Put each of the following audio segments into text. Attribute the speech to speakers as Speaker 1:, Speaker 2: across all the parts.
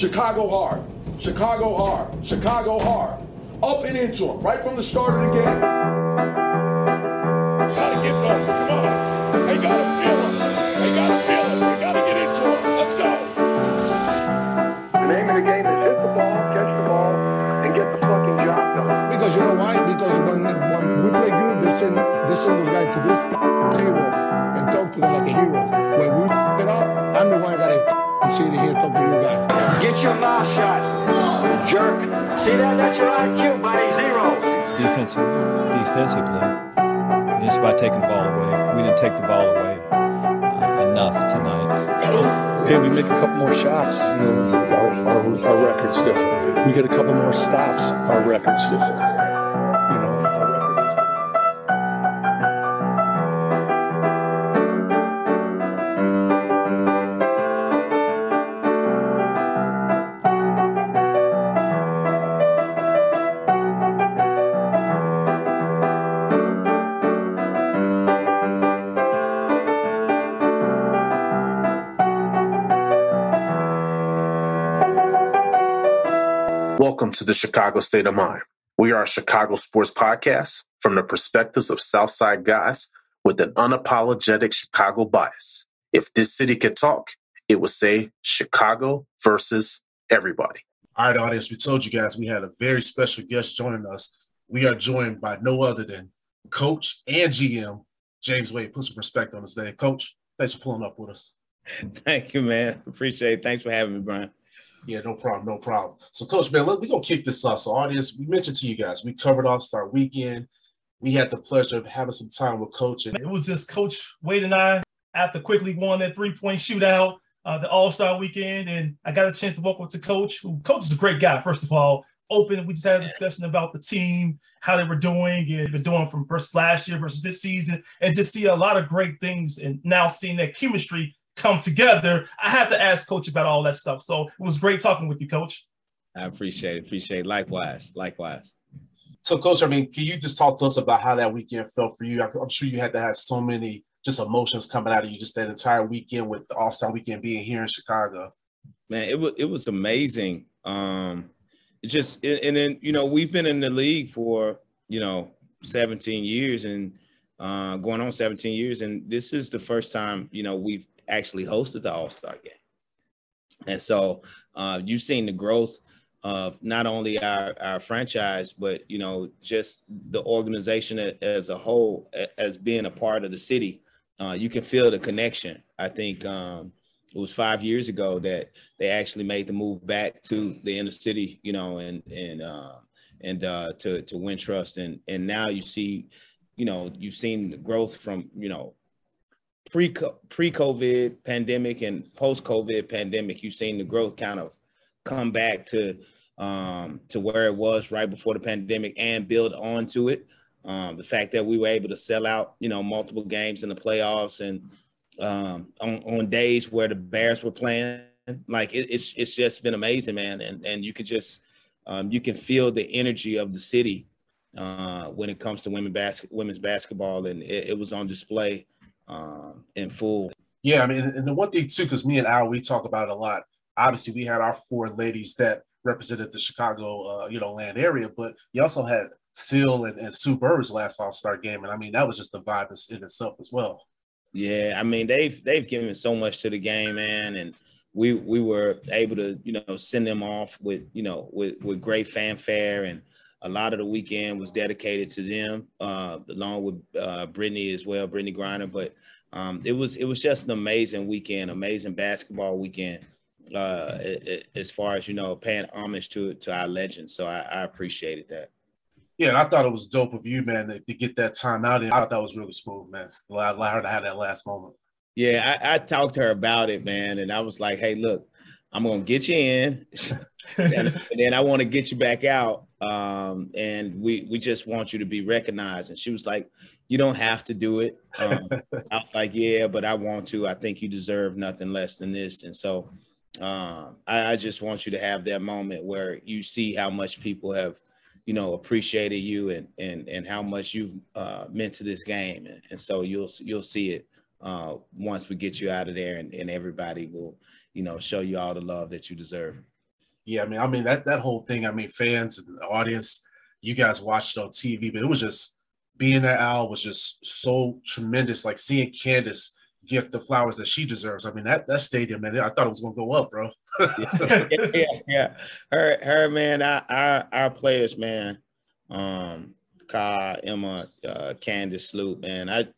Speaker 1: Chicago hard. Chicago hard. Chicago hard. Up and into them, right from the start of the game.
Speaker 2: Gotta get them. Come on. They gotta feel him. They gotta feel us. They gotta get into him. Let's go.
Speaker 3: The name of the game is hit the ball, catch the ball, and get the fucking job done.
Speaker 4: Because you know why? Because when, when we play good, they send, they send those guys to this table and talk to them like a hero. When we it up, gotta sit here talk to you guys.
Speaker 3: Get your mouth shut, jerk. See that? That's your IQ, buddy. Zero.
Speaker 5: defensive, defensively, just by taking the ball away. We didn't take the ball away uh, enough tonight.
Speaker 6: Hey, we make a couple more shots, you know, our, our, our record's different. We get a couple more stops, our record's different.
Speaker 7: Welcome to the Chicago State of Mind. We are a Chicago sports podcast from the perspectives of Southside guys with an unapologetic Chicago bias. If this city could talk, it would say Chicago versus everybody.
Speaker 8: All right, audience, we told you guys we had a very special guest joining us. We are joined by no other than Coach and GM James Wade. Put some respect on his name. Coach, thanks for pulling up with us.
Speaker 9: Thank you, man. Appreciate it. Thanks for having me, Brian.
Speaker 8: Yeah, no problem, no problem. So, Coach, man, look, we're gonna kick this off. So, audience, we mentioned to you guys, we covered All Star Weekend. We had the pleasure of having some time with Coach, and
Speaker 10: It was just Coach Wade and I after Quigley won that three point shootout, uh, the All Star weekend, and I got a chance to walk up to Coach. Coach is a great guy. First of all, open. We just had a discussion about the team, how they were doing, and been doing from versus last year versus this season, and just see a lot of great things. And now seeing that chemistry come together, I had to ask Coach about all that stuff. So it was great talking with you, Coach.
Speaker 9: I appreciate it. Appreciate it. Likewise. Likewise.
Speaker 8: so, Coach, I mean, can you just talk to us about how that weekend felt for you? I'm I'm sure you had to have so many just emotions coming out of you just that entire weekend with the All Star Weekend being here in Chicago.
Speaker 9: Man, it was it was amazing. Um it's just and and then you know, we've been in the league for, you know, 17 years and uh going on 17 years. And this is the first time, you know, we've actually hosted the All-Star game. And so uh you've seen the growth of not only our, our franchise, but you know, just the organization as a whole, as being a part of the city. Uh, you can feel the connection. I think um, it was five years ago that they actually made the move back to the inner city, you know, and and uh, and uh, to to Wintrust, and and now you see, you know, you've seen the growth from you know pre pre COVID pandemic and post COVID pandemic. You've seen the growth kind of come back to um, to where it was right before the pandemic and build onto it. Um, the fact that we were able to sell out, you know, multiple games in the playoffs and um, on, on days where the Bears were playing, like it, it's it's just been amazing, man. And and you could just um, you can feel the energy of the city uh, when it comes to women women's basketball, and it, it was on display um, in full.
Speaker 8: Yeah, I mean, and the one thing too, because me and Al, we talk about it a lot. Obviously, we had our four ladies that represented the Chicago, uh, you know, land area, but you also had Syl and, and Sue Bird's last All Star game, and I mean, that was just the vibe in, in itself as well.
Speaker 9: Yeah, I mean they've they've given so much to the game, man, and we we were able to you know send them off with you know with with great fanfare, and a lot of the weekend was dedicated to them, uh, along with uh, Brittney as well, Brittney Griner. But um, it was it was just an amazing weekend, amazing basketball weekend. Uh, it, it, as far as you know, paying homage to to our legends, so I, I appreciated that.
Speaker 8: Yeah, and I thought it was dope of you, man, to, to get that time out. And I thought that was really smooth, man. Allow her to have that last moment.
Speaker 9: Yeah, I, I talked to her about it, man, and I was like, "Hey, look, I'm gonna get you in, and, and then I want to get you back out, um, and we we just want you to be recognized." And she was like, "You don't have to do it." Um, I was like, "Yeah, but I want to. I think you deserve nothing less than this." And so, um, I, I just want you to have that moment where you see how much people have you know appreciated you and and and how much you've uh, meant to this game and, and so you'll you'll see it uh, once we get you out of there and, and everybody will you know show you all the love that you deserve
Speaker 8: Yeah, I mean, I mean that that whole thing. I mean, fans and the audience, you guys watched it on TV, but it was just being there. Al was just so tremendous. Like seeing Candace gift the flowers that she deserves. I mean, that that stadium, man, I thought it was to go up, bro.
Speaker 9: yeah, yeah, yeah, Her, her, man, our, our, our players, man. Um, Ka, Emma, uh, Candace, Sloot, man. I,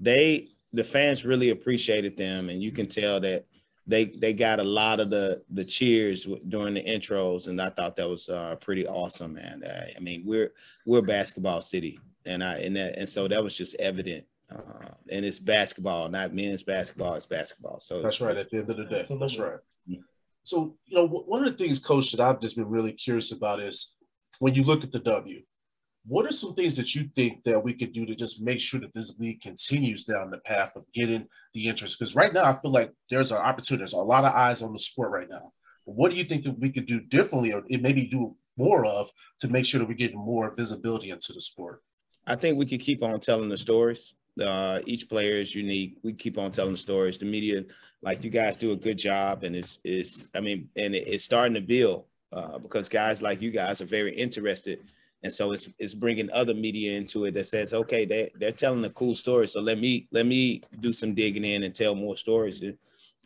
Speaker 9: they, the fans really appreciated them, and you can tell that they they got a lot of the the cheers during the intros, and I thought that was uh, pretty awesome, man. Uh, I mean, we're we're basketball city, and I and that, and so that was just evident. Uh, and it's basketball, not men's basketball. It's basketball. So
Speaker 8: that's right. At the end of the day, So that's right. So you know, one of the things, Coach, that I've just been really curious about is when you look at the W, what are some things that you think that we could do to just make sure that this league continues down the path of getting the interest? Because right now, I feel like there's an opportunity. There's a lot of eyes on the sport right now. What do you think that we could do differently, or maybe do more of, to make sure that we get more visibility into the sport?
Speaker 9: I think we could keep on telling the stories. Uh, each player is unique. We keep on telling the stories. The media, like you guys, do a good job, and it's it's. I mean, and it's starting to build uh, because guys like you guys are very interested and so it's it's bringing other media into it that says okay they they're telling a cool story. So let me let me do some digging in and tell more stories.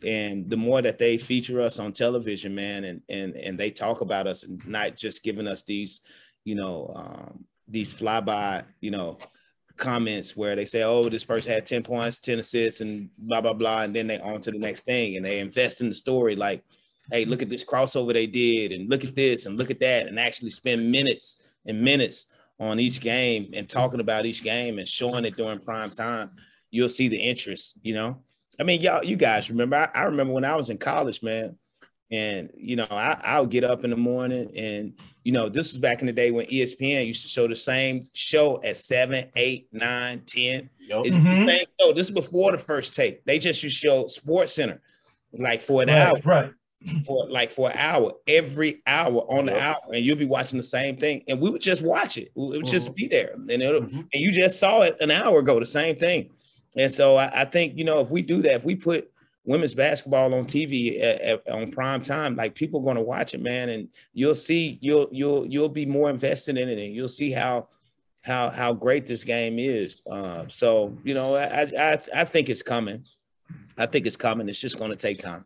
Speaker 9: And the more that they feature us on television man and and and they talk about us and not just giving us these you know um, these flyby you know comments where they say oh this person had 10 points 10 assists and blah blah blah. And then they on to the next thing and they invest in the story. Like hey look at this crossover they did and look at this and look at that and actually spend minutes and minutes on each game and talking about each game and showing it during prime time, you'll see the interest, you know. I mean, y'all, you guys remember, I, I remember when I was in college, man. And you know, I, I would get up in the morning, and you know, this was back in the day when ESPN used to show the same show at seven, eight, nine, ten. Yep. It's mm-hmm. the same show. This is before the first tape. They just used to show SportsCenter, like for an
Speaker 10: right,
Speaker 9: hour.
Speaker 10: Right
Speaker 9: for like for an hour, every hour on the hour, and you'll be watching the same thing. And we would just watch it. It would just mm-hmm. be there, and mm-hmm. and you just saw it an hour ago, the same thing. And so I, I, think you know if we do that, if we put women's basketball on TV at, at, on prime time, like people are going to watch it, man, and you'll see you'll you'll you'll be more invested in it, and you'll see how how how great this game is. Uh, so you know, I, I I think it's coming. I think it's coming. It's just going to take time.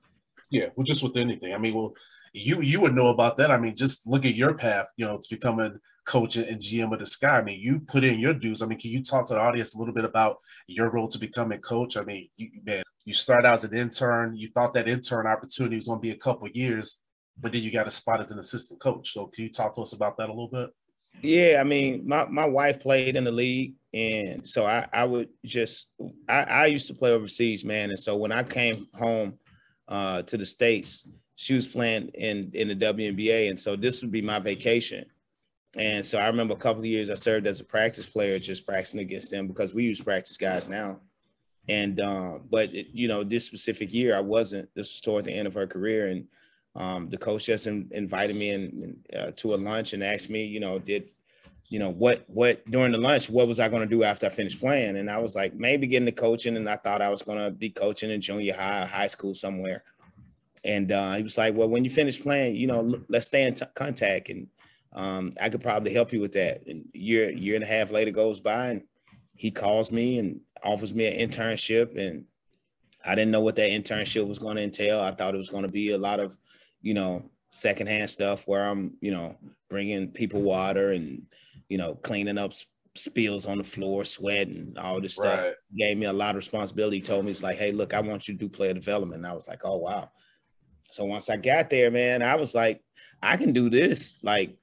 Speaker 8: Yeah, well, just with anything. I mean, well, you you would know about that. I mean, just look at your path, you know, to becoming coach and GM of the Sky. I mean, you put in your dues. I mean, can you talk to the audience a little bit about your role to becoming coach? I mean, you man, you start out as an intern. You thought that intern opportunity was going to be a couple years, but then you got a spot as an assistant coach. So, can you talk to us about that a little bit?
Speaker 9: Yeah, I mean, my, my wife played in the league, and so I, I would just I, I used to play overseas, man. And so when I came home uh, to the states. She was playing in in the WNBA, and so this would be my vacation. And so I remember a couple of years I served as a practice player, just practicing against them because we use practice guys now. And uh, but it, you know, this specific year I wasn't. This was toward the end of her career, and um, the coach just in, invited me in, uh, to a lunch and asked me, you know, did you know what what during the lunch what was i going to do after i finished playing? And i was like maybe getting into coaching and i thought i was going to be coaching in junior high high school somewhere. And uh, he was like well when you finish playing you know let's stay in t- contact and um, i could probably help you with that. And year year and a half later goes by and he calls me and offers me an internship and i didn't know what that internship was going to entail. I thought it was going to be a lot of you know secondhand stuff where i'm you know bringing people water and you know, cleaning up spills on the floor, sweating, all this stuff. Gave me a lot of responsibility. He told me it's like, hey, look, I want you to do player development. And I was like, oh wow. So once I got there, man, I was like, I can do this. Like,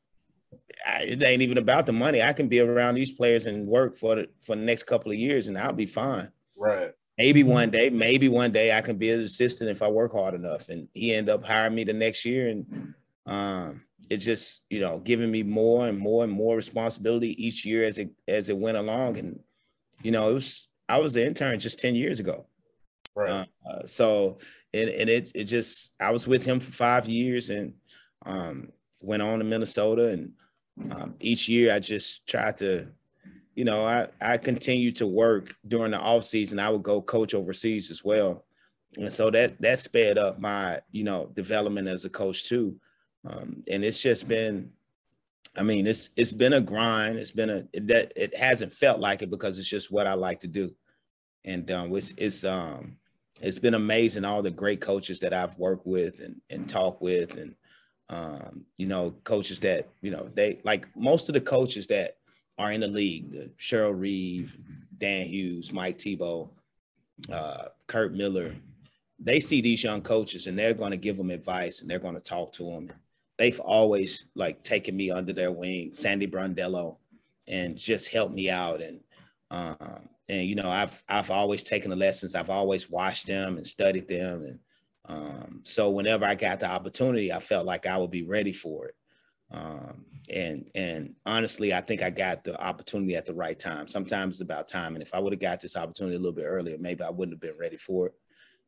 Speaker 9: I, it ain't even about the money. I can be around these players and work for the for the next couple of years, and I'll be fine.
Speaker 8: Right.
Speaker 9: Maybe one day, maybe one day I can be an assistant if I work hard enough. And he ended up hiring me the next year, and um, it's just you know giving me more and more and more responsibility each year as it as it went along. And you know it was i was an intern just 10 years ago. Right. Uh, so and, and it, it just i was with him for five years and um, went on to minnesota. And um, each year i just tried to you know i i continued to work during the off season. I would go coach overseas as well. And so that that sped up my you know development as a coach too Um, and it's just been, I mean, it's it's been a grind. It's been a that it hasn't felt like it because it's just what I like to do, and um, it's it's um it's been amazing all the great coaches that I've worked with and and talked with, and um, you know, coaches that you know they like most of the coaches that are in the league, the Cheryl Reeve, Dan Hughes, Mike Thibault, uh, Curt Miller, they see these young coaches and they're going to give them advice and they're going to talk to them. They've always like taken me under their wing, Sandy Brondello, and just helped me out. And um, and you know, I've I've always taken the lessons. I've always watched them and studied them. And um, so whenever I got the opportunity, I felt like I would be ready for it. Um, and and honestly, I think I got the opportunity at the right time. Sometimes it's about time. And if I would have got this opportunity a little bit earlier, maybe I wouldn't have been ready for it.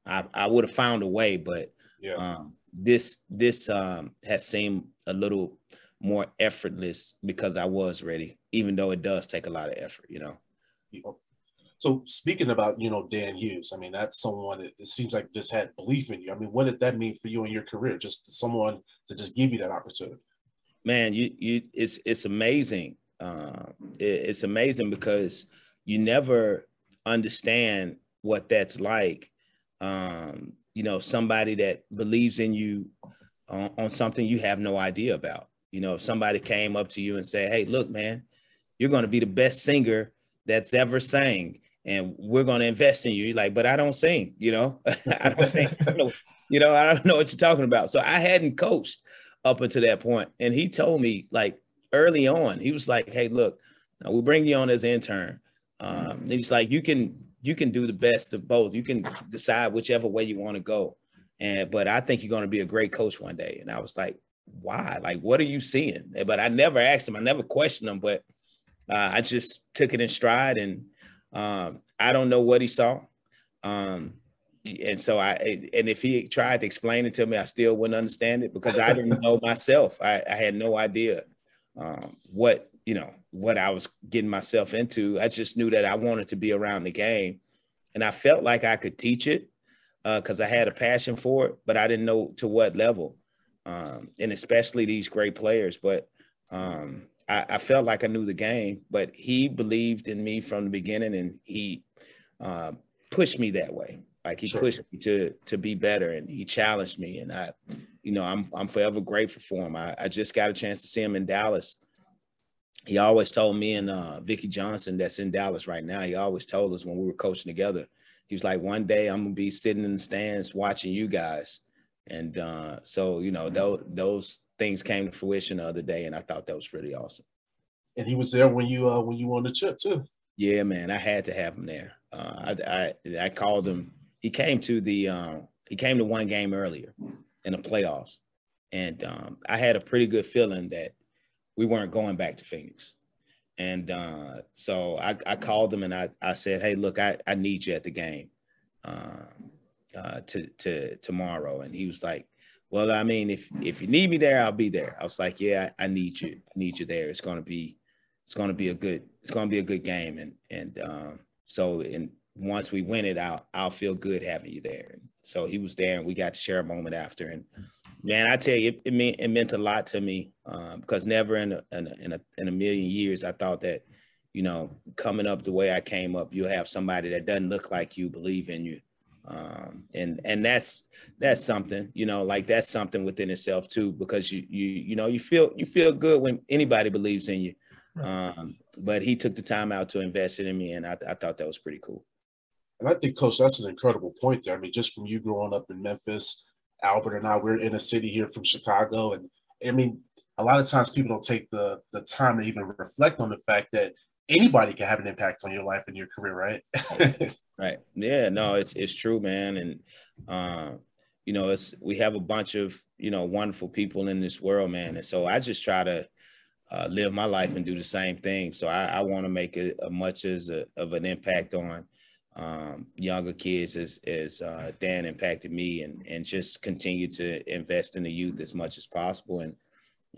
Speaker 9: I, I would have found a way, but
Speaker 8: Yeah.
Speaker 9: um, this this um, has seemed a little more effortless because I was ready, even though it does take a lot of effort, you know.
Speaker 8: So speaking about you know Dan Hughes, I mean that's someone that it seems like just had belief in you. I mean, what did that mean for you in your career? Just someone to just give you that opportunity.
Speaker 9: man you you it's it's amazing uh, it- it's amazing because you never understand what that's like um you know somebody that believes in you on, on something you have no idea about you know if somebody came up to you and said hey look man you're going to be the best singer that's ever sang and we're going to invest in you you're like but i don't sing you know i don't sing I don't know, you know i don't know what you're talking about so i hadn't coached up until that. And he told me like early on, he was like, "Hey, look, we bring you on as intern." Um, he's like, "You can you can do the best of both. You can decide whichever way you want to go." And but I think you're going to be a great coach one day. And I was like, "Why? Like, what are you seeing?" But I never asked him. I never questioned him. But uh, I just took it in stride, and um, I don't know what he saw. Um, and so I and if he tried to explain it to me, I still wouldn't understand it because I didn't know myself. I, I had no idea um, what you know what I was getting myself into. I just knew that I wanted to be around the game, and I felt like I could teach it because I had a passion for it, but I didn't know to what level, um, and especially these great players. But um, I, I felt like I knew the game, but he believed in me from the beginning, and he uh, pushed me that way. Like he
Speaker 8: Sure.
Speaker 9: pushed me to to be better, and he challenged me, and I, you know, I'm I'm forever grateful for him. I, I just got a chance to see him in Dallas. He always told me and uh, Vickie Johnson, that's in Dallas right now. He always told us when we were coaching together. He was like, "One day I'm gonna be sitting in the stands watching you guys," and uh, so you know, those those things came to fruition the other day, and I thought that was pretty awesome.
Speaker 8: And he was there when you uh when you won the chip too.
Speaker 9: Yeah, man, I had to have him there. Uh, I, I I called him. He came to the um, he came to one game earlier in the playoffs, and um, I had a pretty good feeling that we weren't going back to Phoenix. And uh, so I, I called them and I, I said, hey, look, I, I need you at the game um, uh, to, to tomorrow. And he was like, well, I mean, if if you need me there, I'll be there. I was like, yeah, I, I need you. I need you there. It's gonna be it's gonna be a good it's gonna be a good game. And and um, so and once we win it, I'll I'll feel good having you there. And so he was there, and we got to share a moment after. And man, I tell you, it, it meant it meant a lot to me um, because never in a, in a in a in a million years I thought that you know coming up the way I came up, you'll have somebody that doesn't look like you believe in you. Um, and and that's that's something you know like that's something within itself too because you you you know you feel you feel good when anybody believes in you um, but he took the time out to invest in me and I, I thought that was pretty cool
Speaker 8: And I think, Coach, that's an incredible point there. I mean, just from you growing up in Memphis, Albert and I, we're in a city here from Chicago. And I mean, a lot of times people don't take the the time to even reflect on the fact that anybody can have an impact on your life and your career, right?
Speaker 9: Right. Yeah, no, it's it's true, man. And um, you know, it's we have a bunch of, you know, wonderful people in this world, man. And so I just try to uh, live my life and do the same thing. So I, I want to make it as much as a, of an impact on um, younger kids as as uh, Dan impacted me, and and just continue to invest in the youth as much as possible. And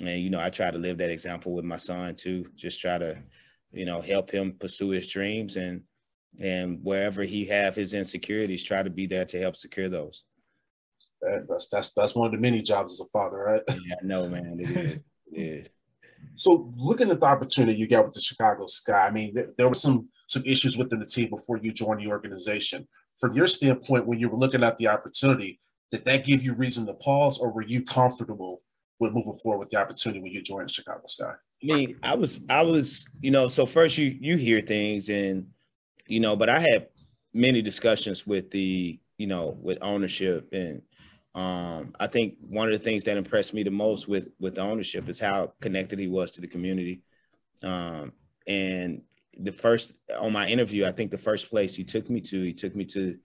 Speaker 9: and you know, I try to live that example with my son too. Just try to, you know, help him pursue his dreams and and wherever he have his insecurities, try to be there to help secure those.
Speaker 8: That's that's that's one of the many jobs as a father, right?
Speaker 9: Yeah, I know, man. It is. It is.
Speaker 8: So, looking at the opportunity you got with the Chicago Sky, I mean, th- there were some some issues within the team before you joined the organization. From your standpoint, when you were looking at the opportunity, did that give you reason to pause, or were you comfortable with moving forward with the opportunity when you joined Chicago Sky?
Speaker 9: I mean, I was, I was, you know, so first you you hear things, and you know, but I had many discussions with the, you know, with ownership, and um, I think one of the things that impressed me the most with with the ownership is how connected he was to the community, um, and the first on my interview, I think the first place he took me to, he took me to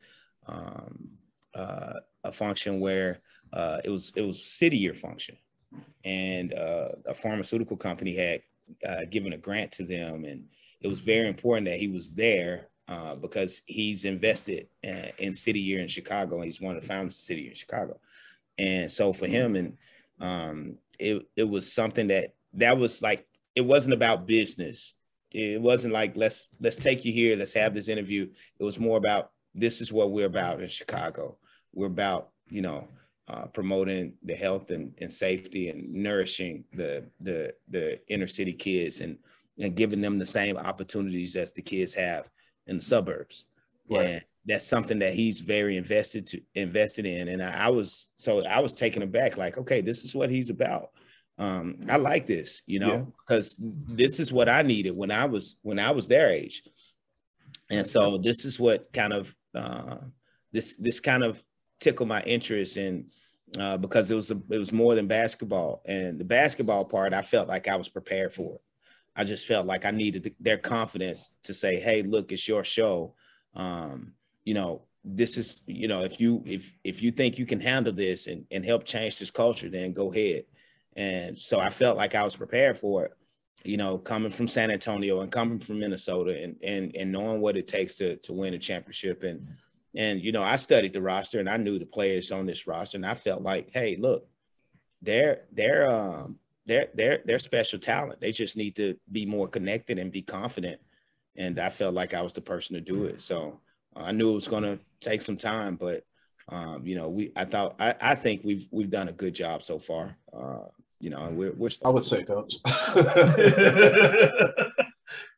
Speaker 9: um, uh, a function where uh, it was it was city year function, and uh, a pharmaceutical company had uh, given a grant to them, and it was very important that he was there uh, because he's invested in, in City Year in Chicago, and he's one of the founders of City Year in Chicago, and so for him, and um, it it was something that that was like it wasn't about business it wasn't like let's let's take you here. Let's have this interview. It was more about this is what we're about in chicago. We're about you know uh, promoting the health and, and safety and nourishing the the the inner city kids and and giving them the same opportunities as the kids have in the suburbs. Right. and that's something that he's very invested to invested in. And I, I was so i was taken aback like okay this is what he's about um, I like this, you know, because yeah. this is what I needed when I was when I was their age, and so this is what kind of uh, this this kind of tickled my interest in uh, because it was a, it was more than basketball, and the basketball part I felt like I was prepared for it. I just felt like I needed the, their confidence to say, "Hey, look, it's your show." Um, you know, this is you know, if you if if you think you can handle this and and help change this culture, then go ahead and so I felt like I was prepared for it, you know, coming from San Antonio and coming from Minnesota and and and knowing what it takes to to win a championship. And and you know, I studied the roster and I knew the players on this roster, and I felt like, hey, look, they're they're um they're they're they're special talent. They just need to be more connected and be confident. And I felt like I was the person to do it. So I knew it was going to take some time, but um, you know, we I thought I, I think we've we've done a good job so far. Uh, you know, we're, we're
Speaker 8: I would say, coach.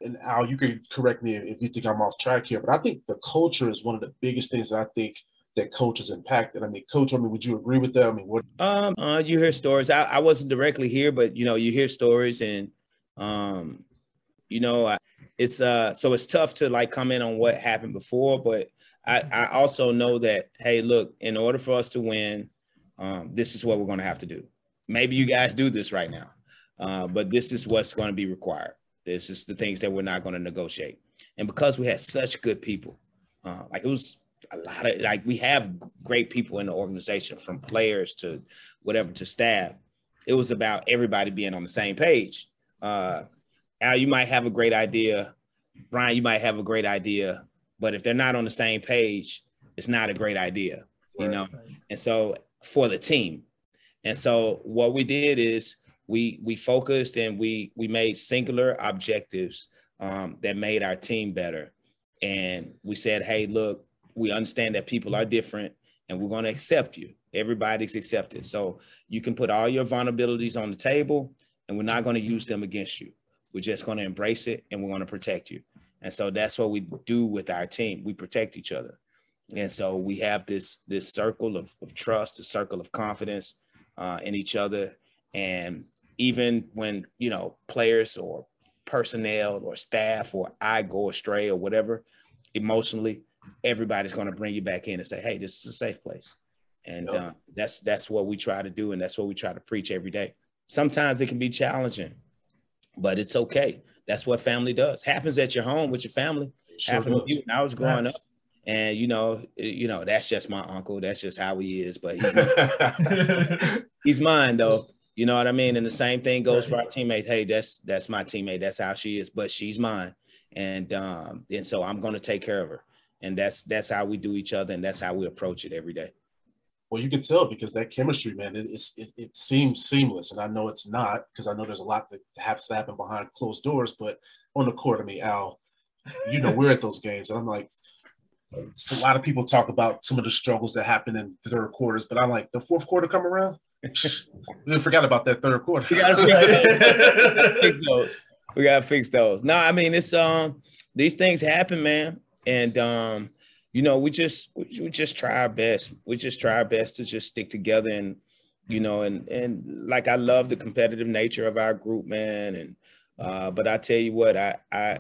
Speaker 8: and Al, you can correct me if you think I'm off track here, but I think the culture is one of the biggest things that I think that coaches impacted. I mean, coach, I mean, would you agree with that? I mean, what?
Speaker 9: Um, uh, you hear stories. I, I wasn't directly here, but you know, you hear stories, and um, you know, I, it's uh, so it's tough to like comment on what happened before, but I, I also know that hey, look, in order for us to win, um, this is what we're going to have to do maybe you guys do this right now, uh, but this is what's going to be required. This is the things that we're not going to negotiate. And because we had such good people, uh, like it was a lot of like we have great people in the organization from players to whatever to staff. It was about everybody being on the same page. Uh, Al, you might have a great idea. Brian, you might have a great idea, but if they're not on the same page, it's not a great idea, you know? And so for the team, and so what we did is we we focused and we we made singular objectives um, that made our team better. And we said, hey, look, we understand that people are different and we're going to accept you. Everybody's accepted. So you can put all your vulnerabilities on the table and we're not going to use them against you. We're just going to embrace it and we're going to protect you. And so that's what we do with our team. We protect each other. And so we have this this circle of, of trust, a circle of confidence, uh, in each other. And even when, you know, players or personnel or staff or I go astray or whatever, emotionally, everybody's going to bring you back in and say, hey, this is a safe place. And yep. uh, that's that's what we try to do, and that's what we try to preach every day. Sometimes it can be challenging, but it's okay. That's what family does. Happens at your home with your family. Sure Happened with you when I was growing up. And you know, you know, that's just my uncle. That's just how he is. But he's, he's mine though. You know what I mean? And the same thing goes for our teammate. Hey, that's that's my teammate. That's how she is, but she's mine. And um, and so I'm gonna take care of her. And that's that's how we do each other, and that's how we approach it every day.
Speaker 8: Well, you can tell because that chemistry, man, it, it, it seems seamless, and I know it's not because I know there's a lot that has to happen behind closed doors. But on the court, I mean, Al, you know, we're at those games, and I'm like, so a lot of people talk about some of the struggles that happen in the third quarters, but I'm like, the fourth quarter come around, we forgot about that third quarter.
Speaker 9: We gotta. We gotta fix those. No, I mean it's um these things happen, man, and um you know we just we, we just try our best. We just try our best to just stick together and you know and and like I love the competitive nature of our group, man, and uh, but I tell you what, I I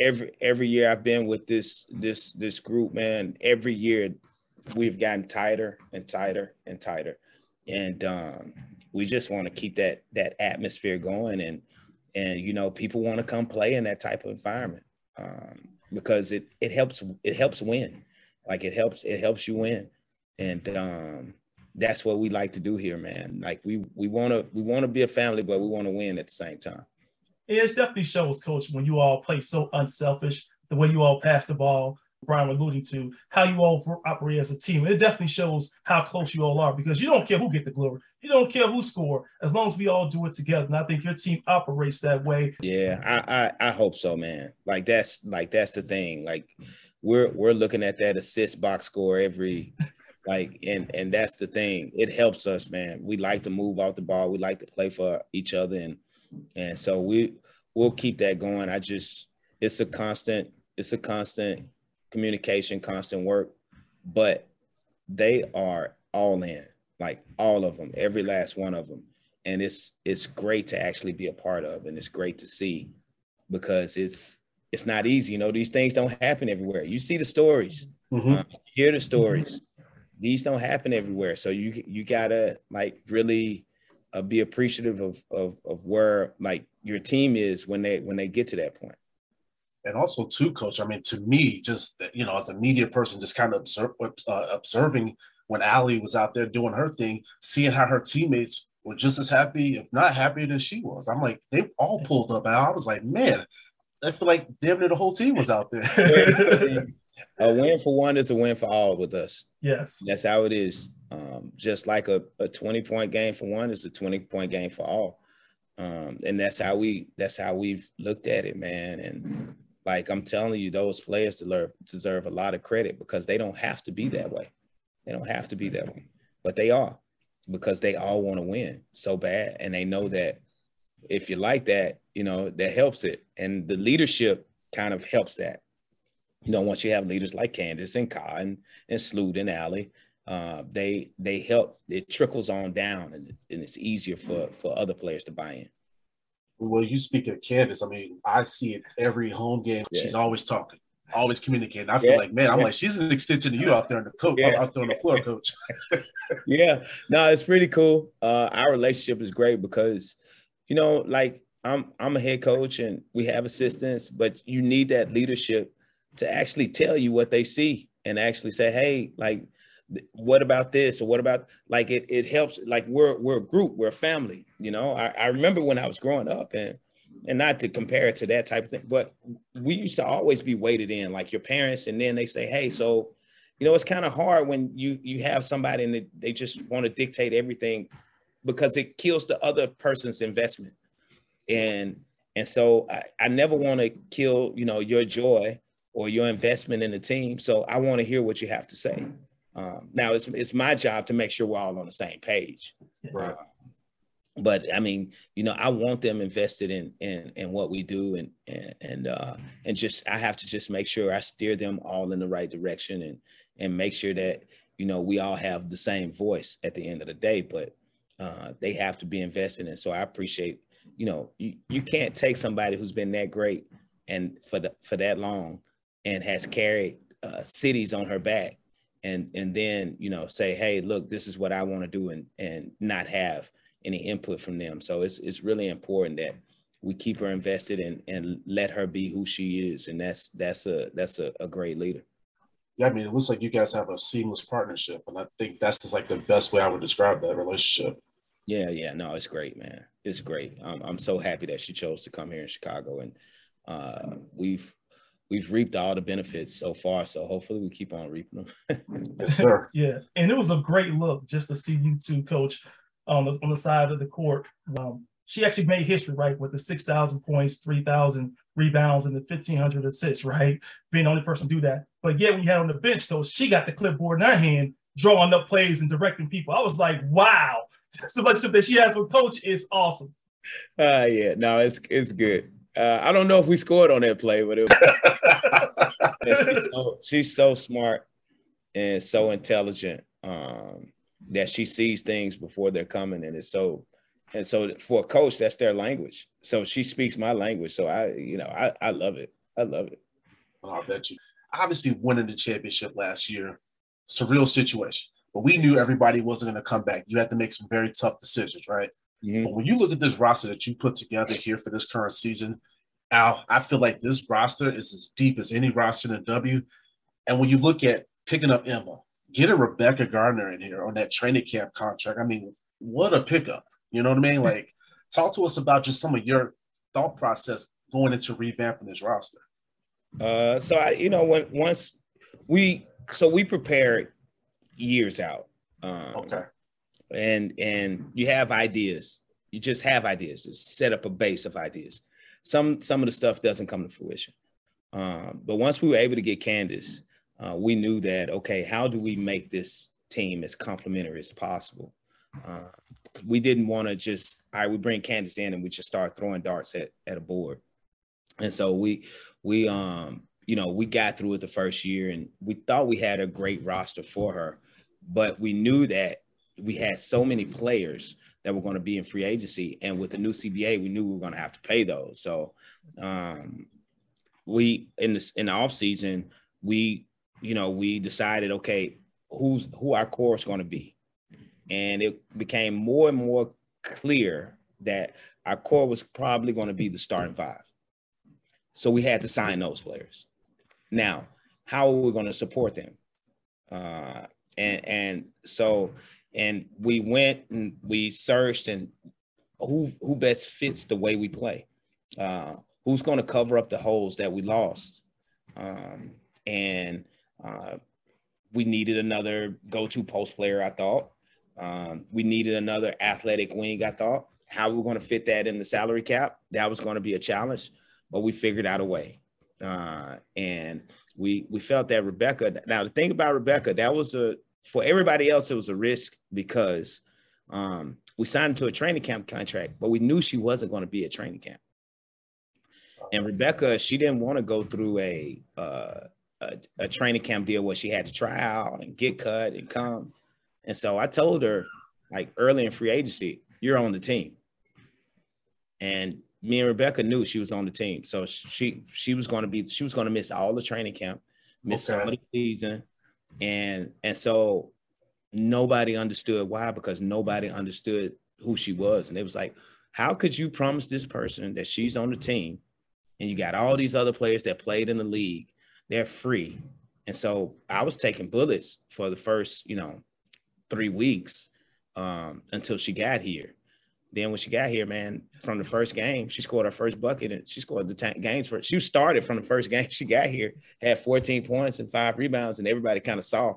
Speaker 9: every every year I've been with this this this group, man. Every year we've gotten tighter and tighter and tighter, and um, we just want to keep that that atmosphere going, and and you know people want to come play in that type of environment um, because it it helps it helps win, like it helps it helps you win, and um, that's what we like to do here, man. Like we we want to we want to be a family, but we want to win at the same time
Speaker 10: it definitely shows, coach, when you all play so unselfish, the way you all pass the ball, Brian alluding to, how you all operate as a team. It definitely shows how close you all are because you don't care who get the glory. You don't care who score as long as we all do it together. And I think your team operates that way.
Speaker 9: Yeah, I, I, I hope so, man. Like that's like that's the thing. Like we're we're looking at that assist box score every like and and that's the thing. It helps us, man. We like to move off the ball. We like to play for each other and and so we we'll keep that going. I just it's a constant, it's a constant communication, constant work, but they are all in, like all of them, every last one of them. And it's it's great to actually be a part of, and it's great to see because it's it's not easy. You know, these things don't happen everywhere. You see the stories, mm-hmm. uh, hear the stories. These don't happen everywhere, so you you gotta like really uh, be appreciative of, of of where like your team is when they when they get to that point.
Speaker 8: And also, too, coach. I mean, to me, just you know, as a media person, just kind of observe, uh, observing when Allie was out there doing her thing, seeing how her teammates were just as happy, if not happier than she was. I'm like, they all pulled up. I was like, man, I feel like damn near the whole team was out there.
Speaker 9: a win for one is a win for all with us.
Speaker 10: Yes,
Speaker 9: that's how it is. Um, just like a, a 20 point game for one is a 20 point game for all. Um, and that's how we that's how we've looked at it, man. And like I'm telling you, those players deserve deserve a lot of credit because they don't have to be that way. They don't have to be that way, but they are because they all want to win so bad, and they know that if you like that, you know that helps it, and the leadership kind of helps that. You know, once you have leaders like Candace and Kai and, and Sloot and Allie, uh, they they help. It trickles on down, and, and it's easier for for other players to buy in.
Speaker 8: Well, you speak of Candace. I mean, I see it every home game. Yeah. She's always talking, always communicating. I feel yeah. like, man, I'm yeah. like, she's an extension of you out there in the coach, out there on the floor, coach.
Speaker 9: yeah, no, it's pretty cool. Uh, our relationship is great because, you know, like I'm I'm a head coach and we have assistants, but you need that leadership to actually tell you what they see and actually say, hey, like what about this or what about like it it helps like we're we're a group we're a family you know? I, I remember when i was growing up and and not to compare it to that type of thing but we used to always be weighted in like your parents and then they say hey so you know it's kind of hard when you you have somebody and they, just want to dictate everything because it kills the other person's investment. And and so i, I never want to kill you know your joy or your investment in the team so i want to hear what you have to say um, now it's it's my job to make sure we're all on the same page. Right. Uh, but I mean, you know, I want them invested in in in what we do, and and and uh, and just I have to just make sure I steer them all in the right direction, and and make sure that you know we all have the same voice at the end of the day. But uh, they have to be invested in. So I appreciate, you know, you you can't take somebody who's been that great and for the for that long and has carried uh, cities on her back and and then you know say hey look this is what i want to do and and not have any input from them. So it's it's really important that we keep her invested and and let her be who she is and that's that's a that's a, a great leader.
Speaker 8: Yeah i mean it looks like you guys have a seamless partnership and i think that's just like the best way i would describe that relationship.
Speaker 9: Yeah yeah no it's great man. It's great. I'm, I'm so happy that she chose to come here in chicago and uh, we've we've reaped all the benefits so far. So hopefully we keep on reaping
Speaker 8: them. yes, sir.
Speaker 10: yeah, and it was a great look just to see you two, coach, on the on the side of the court, um, she actually made history, right, with the 6,000 points, 3,000 rebounds, and the 1,500 assists, right? Being the only person to do that. But yet, when you had on the bench, coach, she got the clipboard in her hand, drawing up plays and directing people. I was like, wow, the relationship that she has with coach is awesome.
Speaker 9: Uh, yeah, no, it's it's good. Uh, I don't know if we scored on that play, but it was, she's, so, she's so smart and so intelligent um, that she sees things before they're coming, and it's so and so for a coach, that's their language. So she speaks my language. So I, you know, I, I love it. I love it.
Speaker 8: Oh, I bet you. Obviously, winning the championship last year, surreal situation. But we knew everybody wasn't going to come back. You had to make some very tough decisions, right? Mm-hmm. But when you look at this roster that you put together here for this current season, Al, I feel like this roster is as deep as any roster in the W. And when you look at picking up Emma, getting Rebekah Gardner in here on that training camp contract, I mean, what a pickup. You know what I mean? Like, talk to us about just some of your thought process going into revamping this roster.
Speaker 9: Uh, so I, you know, when once we, so we prepared years out. Um,
Speaker 8: okay.
Speaker 9: And and you have ideas. You just have ideas. Just set up a base of ideas. Some some of the stuff doesn't come to fruition. Um, but once we were able to get Candace, uh, we knew that okay, how do we make this team as complementary as possible? Uh, we didn't want to just all right, we bring Candace in and we just start throwing darts at, at a board. And so we we um you know we got through it the first year and we thought we had a great roster for her, but we knew that we had so many players that were going to be in free agency, and with the new CBA, we knew we were going to have to pay those. So um, we in this in the off season, we you know we decided okay, who's who our core is going to be and it became more and more clear that our core was probably going to be the starting five. So we had to sign those players. Now, how are we going to support them? Uh, and and so and we went and we searched and who who best fits the way we play. Uh, who's going to cover up the holes that we lost? Um, and uh, we needed another go-to post player. I thought um, we needed another athletic wing, I thought. How we are going to fit that in the salary cap, that was going to be a challenge, but we figured out a way. Uh, and we we felt that Rebekah Now the thing about Rebekah that was a for everybody else, it was a risk because um, we signed to a training camp contract, but we knew she wasn't going to be at training camp. And Rebekah, she didn't want to go through a, uh, a a training camp deal where she had to try out and get cut and come. And so I told her, like early in free agency, you're on the team. And me and Rebekah knew she was on the team. So she she was going to be she was going to miss all the training camp, miss okay. some of the season. And and so nobody understood why because nobody understood who she was. And it was like, how could you promise this person that she's on the team and you got all these other players that played in the league, they're free. And so I was taking bullets for the first, you know, three weeks um, until she got here. Then when she got here, man, from the first game, she scored her first bucket and she scored the t- games for it. She started from the first game she got here, had 14 points and five rebounds, and everybody kind of saw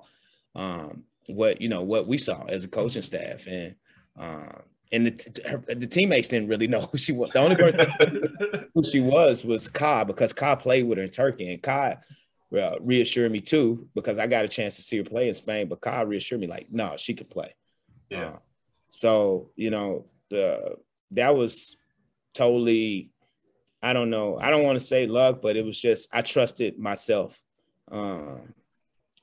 Speaker 9: um, what you know what we saw as a coaching staff, and um, and the, her, the teammates didn't really know who she was. The only person who she was was Ka because Ka played with her in Turkey, and Ka well, reassured me too because I got a chance to see her play in Spain. But Kyle reassured me like, no, she can play.
Speaker 8: Yeah. Uh,
Speaker 9: so you know the that was totally. I don't know. I don't want to say luck, but it was just I trusted myself um,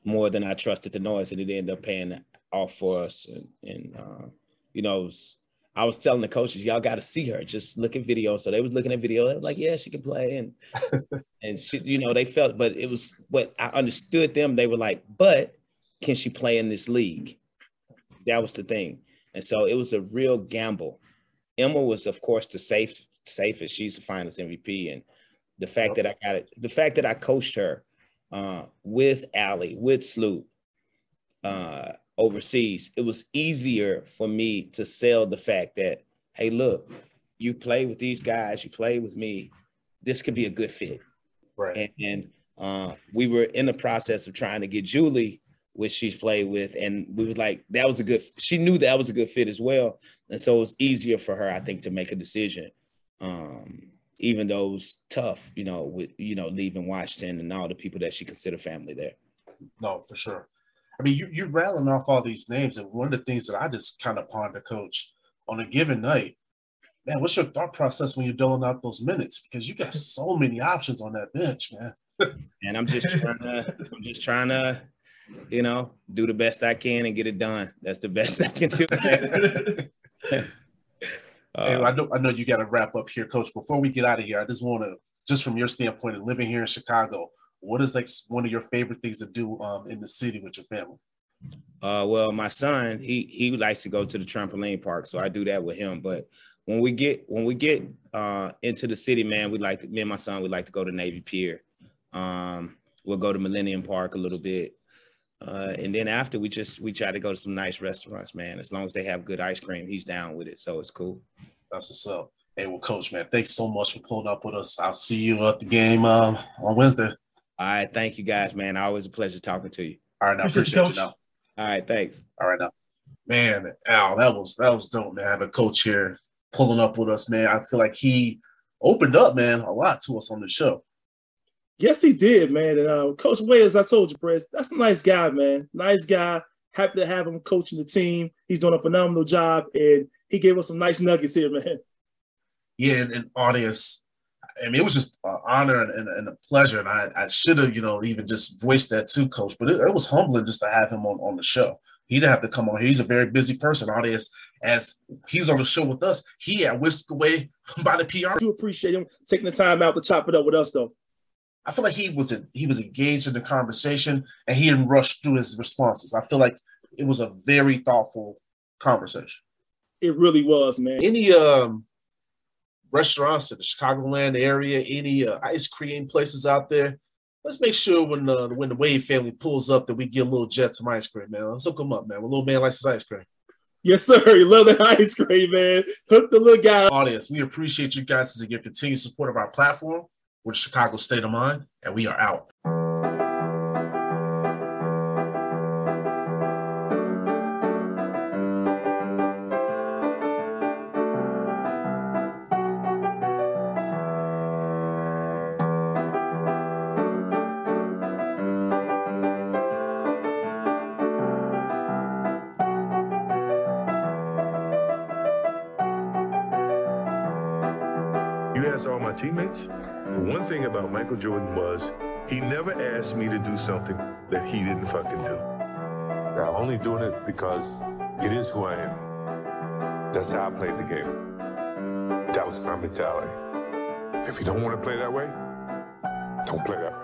Speaker 9: more than I trusted the noise, and it ended up paying off for us. And, and uh, you know, was, I was telling the coaches, y'all got to see her. Just look at video. So they was looking at video. They were like, yeah, she can play. And and she, you know, they felt, but it was what I understood them. They were like, but can she play in this league? That was the thing. And so it was a real gamble. Emma was, of course, the safe, safest. She's the finals MVP. And the fact that I got it, the fact that I coached her uh, with Allie, with Sloot, uh, overseas, it was easier for me to sell the fact that, hey, look, you play with these guys, you play with me, this could be a good fit.
Speaker 8: Right.
Speaker 9: And, and uh, we were in the process of trying to get Julie which she's played with, and we was like, that was a good. She knew that was a good fit as well, and so it was easier for her, I think, to make a decision. Um, even though it was tough, you know, with you know leaving Washington and all the people that she considered family there.
Speaker 8: No, for sure. I mean, you, you're rattling off all these names, and one of the things that I just kind of ponder, coach, on a given night, man, what's your thought process when you're doling out those minutes? Because you got so many options on that bench, man.
Speaker 9: and I'm just trying to, I'm just trying to, you know, do the best I can and get it done. That's the best I can do.
Speaker 8: uh, hey, I know, I know you got to wrap up here, coach. Before we get out of here, I just want to, just from your standpoint of living here in Chicago, what is like one of your favorite things to do um, in the city with your family?
Speaker 9: Uh, well, my son, he he likes to go to the trampoline park, so I do that with him. But when we get when we get uh, into the city, man, we like to, me and my son, we like to go to Navy Pier. Um, we'll go to Millennium Park a little bit, uh, and then after we just we try to go to some nice restaurants, man. As long as they have good ice cream, he's down with it, so it's cool.
Speaker 8: That's what's up. Hey, well, coach, man, thanks so much for pulling up with us. I'll see you at the game um, on Wednesday.
Speaker 9: All right. Thank you guys, man. Always a pleasure talking to you.
Speaker 8: All right. Now appreciate, appreciate you, now.
Speaker 9: All right. Thanks.
Speaker 8: All right. Now, man, Al, that was that was dope, man. Having coach here pulling up with us, man. I feel like he opened up, man, a lot to us on the show.
Speaker 10: Yes, he did, man. And uh, Coach Wade, as I told you, Brett, that's a nice guy, man. Nice guy. Happy to have him coaching the team. He's doing a phenomenal job, and he gave us some nice nuggets here, man.
Speaker 8: Yeah, and, and audience, I mean, it was just an honor and, and, and a pleasure. And I, I should have, you know, even just voiced that too, coach. But it, it, was humbling just to have him on, on the show. He didn't have to come on. here. He's a very busy person. Audience, as he was on the show with us, he had whisked away by the PR.
Speaker 10: I do appreciate him taking the time out to chop it up with us, though.
Speaker 8: I feel like he was a, he was engaged in the conversation and he didn't rush through his responses. I feel like it was a very thoughtful conversation.
Speaker 10: It really was, man.
Speaker 8: Any um restaurants in the Chicagoland area, any uh, ice cream places out there, let's make sure when the when the Wade family pulls up that we get a little jet some ice cream, man. Let's hook them up, man. A little man likes his ice cream.
Speaker 10: Yes, sir. You love that ice cream, man. Hook the little guy.
Speaker 8: Audience, we appreciate you guys as your continued support of our platform with Chicago State of Mind, and we are out.
Speaker 2: You asked all my teammates. The one thing about Michael Jordan was he never asked me to do something that he didn't fucking do.
Speaker 11: I'm only doing it because it is who I am. That's how I played the game. That was my mentality. If you don't want to play that way, don't play that way.